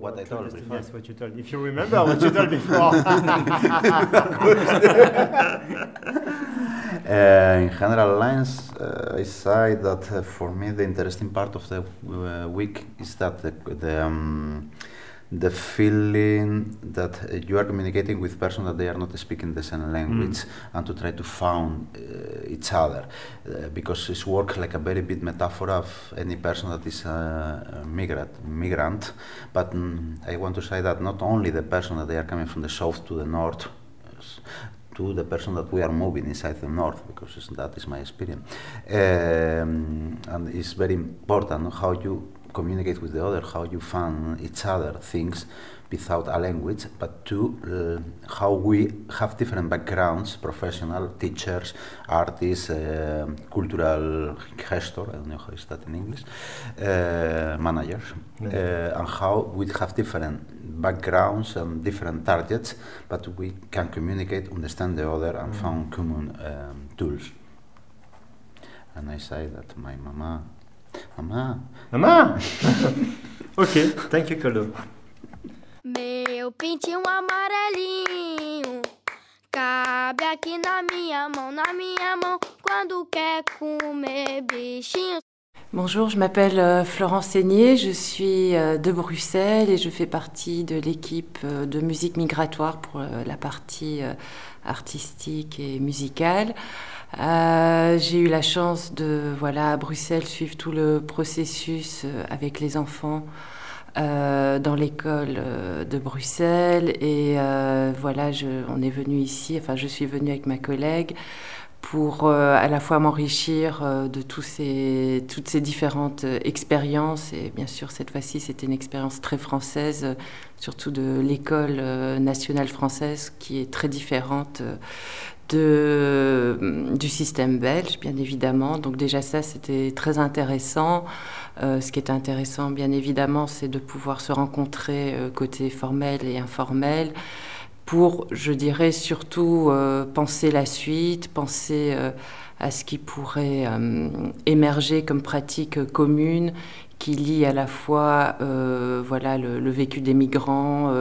what I told before. Yes, what you told. If you remember what you told before. Uh, in general lines, uh, I say that uh, for me the interesting part of the uh, week is that the, the, um, the feeling that uh, you are communicating with person that they are not speaking the same language and to try to found uh, each other uh, because it's work like a very big metaphor of any person that is a, a migrant, migrant. But mm, I want to say that not only the person that they are coming from the south to the north to the person that we are moving inside the north, because that is my experience. Um, and it's very important how you communicate with the other, how you find each other things without a language, but two, uh, how we have different backgrounds, professional, teachers, artists, uh, cultural gestor, I don't know how is that in English, uh, managers, uh, and how we have different backgrounds and different targets, but we can communicate, understand the other, and find common um, tools. And I say that my mama, mama, Maman Ok, thank you, Koldo. Meu pintinho amarelinho cabe aqui na minha mão, na minha mão, quando quer comer bichinho. Bonjour, je m'appelle euh, Florence Seigné, je suis euh, de Bruxelles et je fais partie de l'équipe euh, de musique migratoire pour la partie artistique et musicale. Euh, J'ai eu la chance de, voilà, à Bruxelles, suivre tout le processus euh, avec les enfants euh, dans l'école de Bruxelles. Et voilà, on est venu ici, enfin je suis venue avec ma collègue pour euh, à la fois m'enrichir euh, de toutes ces différentes euh, expériences. Et bien sûr, cette fois-ci, c'était une expérience très française, surtout de l'école nationale française, qui est très différente du système belge, bien évidemment. Donc déjà ça, c'était très intéressant. Ce qui est intéressant, bien évidemment, c'est de pouvoir se rencontrer côté formel et informel pour, je dirais, surtout euh, penser la suite, penser euh, à ce qui pourrait euh, émerger comme pratique commune qui lie à la fois voilà, le, le vécu des migrants,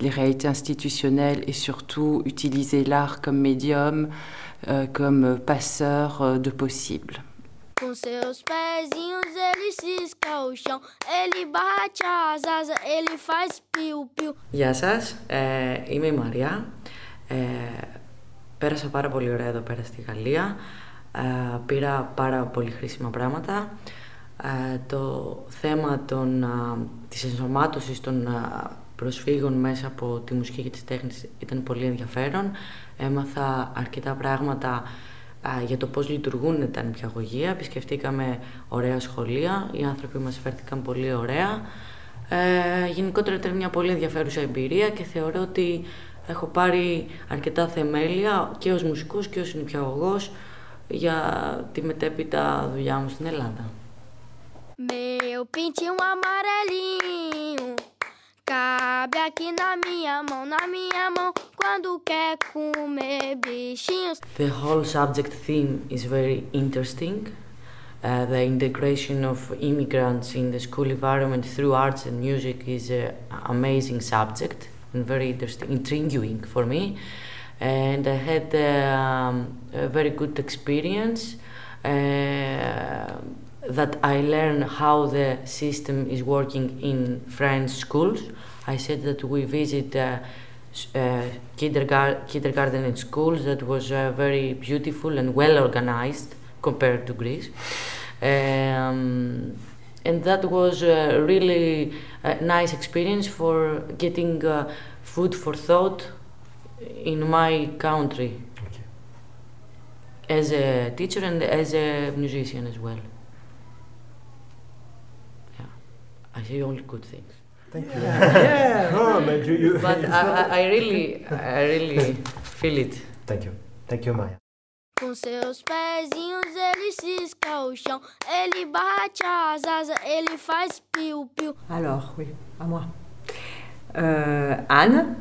les réalités institutionnelles et surtout utiliser l'art comme médium, comme passeur de possible. Com seus pezinhos ele cisca o chão, ele bate as asas, ele faz piu-piu. Γεια σας, ε, είμαι η Μαριά. Ε, πέρασα πάρα πολύ ωραία εδώ πέρα στη Γαλλία. Ε, πήρα πάρα πολύ χρήσιμα πράγματα. Ε, το θέμα των, α, της ενσωμάτωσης των α, προσφύγων μέσα από τη μουσική και τις τέχνες ήταν πολύ ενδιαφέρον. Έμαθα αρκετά πράγματα α, για το πώς λειτουργούν τα νηπιαγωγεία. Επισκεφτήκαμε ωραία σχολεία, οι άνθρωποι μας φέρθηκαν πολύ ωραία. Ε, γενικότερα ήταν μια πολύ ενδιαφέρουσα εμπειρία και θεωρώ ότι έχω πάρει αρκετά θεμέλια και ως μουσικός και ως νηπιαγωγός για τη μετέπειτα δουλειά μου στην Ελλάδα. Meu pintinho amarelinho cabe aqui na minha mão, na minha mão, quando quer comer bichinhos. The whole subject theme is very interesting. Uh, the integration of immigrants in the school environment through arts and music is an amazing subject and very interesting, intriguing for me. And I had um, a very good experience uh, that I learned how the system is working in French schools. I said that we visit uh, uh, kindergar- kindergarten and schools that was uh, very beautiful and well organized compared to Greece. Um, and that was a really a nice experience for getting uh, food for thought in my country as a teacher and as a musician as well. Yeah, I see only good things. Thank you. Yeah. No, but you, you, But it's I, not- I, I really, I really feel it. Thank you. Thank you, Maya. Com seus pezinhos ele cisca o chão, ele bate as asas, ele faz piu-piu. Alors, oui, à moi. Euh, Anne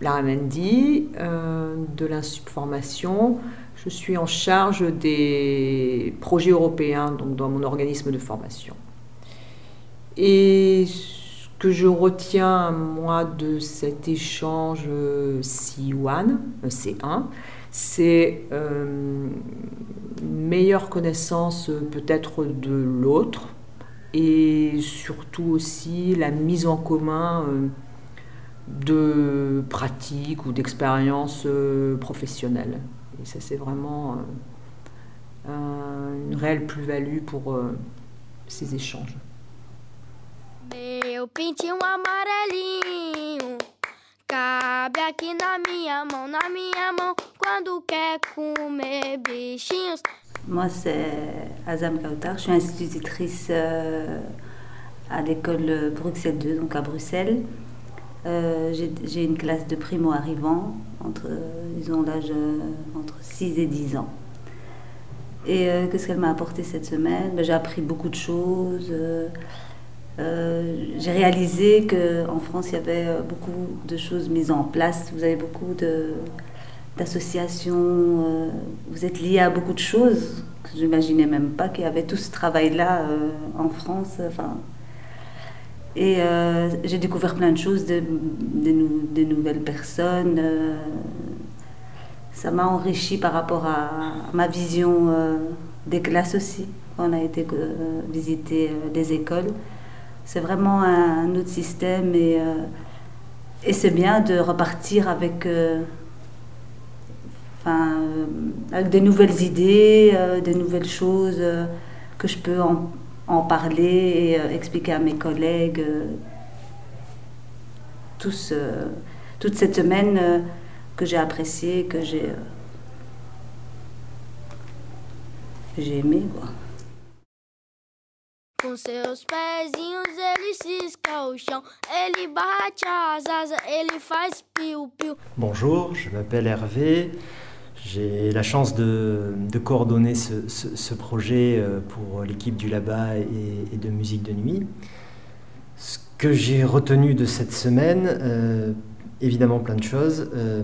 Laramendi, euh, de l'Insubformation. Je suis en charge des projets européens donc dans mon organisme de formation. Et que je retiens, moi, de cet échange C1, C1 c'est une meilleure connaissance peut-être de l'autre et surtout aussi la mise en commun de pratiques ou d'expériences professionnelles. Et ça, c'est vraiment une réelle plus-value pour ces échanges. Meu pintinho amarelinho na mão, na mão, quando. Moi, c'est Azam Kautar, je suis institutrice euh, à l'école Bruxelles 2, donc à Bruxelles. Euh, J'ai une classe de primo arrivants, entre, ils ont l'âge euh, entre 6 et 10 ans. Et euh, qu'est-ce qu'elle m'a apporté cette semaine? Ben, J'ai appris beaucoup de choses. Euh, euh, j'ai réalisé qu'en France, il y avait euh, beaucoup de choses mises en place. Vous avez beaucoup d'associations, euh, vous êtes liés à beaucoup de choses que je n'imaginais même pas qu'il y avait tout ce travail-là en France. Enfin, et j'ai découvert plein de choses, de, de, nouvelles personnes. ça m'a enrichi par rapport à, ma vision des classes aussi. On a été visiter des écoles c'est vraiment un, autre système et, euh, et c'est bien de repartir avec, euh, enfin, euh, des nouvelles idées, des nouvelles choses que je peux en, parler et expliquer à mes collègues. Toute cette semaine que j'ai appréciée, que j'ai j'ai aimé. Quoi. Bonjour, je m'appelle Hervé. J'ai la chance de, coordonner ce, projet euh, pour l'équipe du Laba et, et, de musique de nuit. Ce que j'ai retenu de cette semaine, euh, évidemment plein de choses. Euh,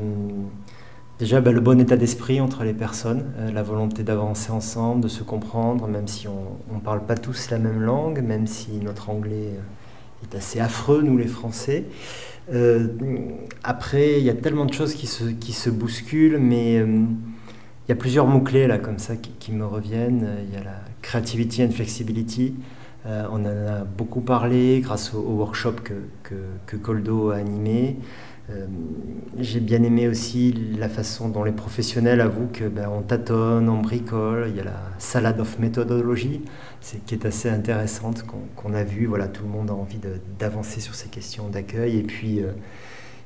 Déjà, bah, le bon état d'esprit entre les personnes, euh, la volonté d'avancer ensemble, de se comprendre, même si on ne parle pas tous la même langue, même si notre anglais euh, est assez affreux, nous les Français. Euh, après, il y a tellement de choses qui se, bousculent, mais il y a plusieurs mots-clés là comme ça qui, me reviennent. Il y a la creativity and flexibility. On en a beaucoup parlé grâce au, au workshop que, que, que, Coldo a animé. Euh, J'ai bien aimé aussi la façon dont les professionnels avouent que ben, on tâtonne, on bricole. Il y a la salade of méthodologie, qui est assez intéressante qu'on qu a vu. Voilà, tout le monde a envie d'avancer sur ces questions d'accueil et puis. Euh,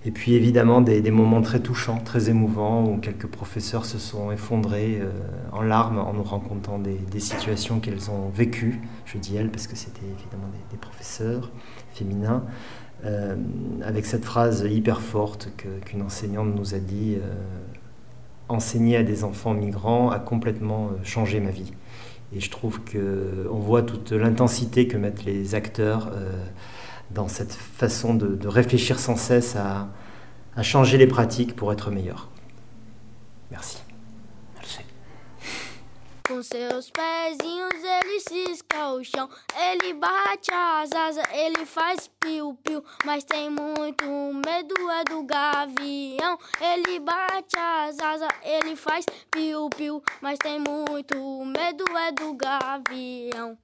et puis évidemment des, moments très touchants, très émouvants, où quelques professeurs se sont effondrés euh, en larmes en nous racontant des, situations qu'elles ont vécues. Je dis elles parce que c'était évidemment des, professeurs féminins, euh, avec cette phrase hyper forte qu'une qu enseignante nous a dit euh, Enseigner à des enfants migrants a complètement euh, changé ma vie. Et je trouve qu'on voit toute l'intensité que mettent les acteurs dans cette façon de, réfléchir sans cesse à, à, changer les pratiques pour être meilleur. Merci. Merci. Com seus pezinhos ele cisca o chão, ele bate as asas, ele faz piu-piu, mas tem muito medo é do gavião. Ele bate as asas, ele faz piu-piu, mas tem muito medo é do gavião.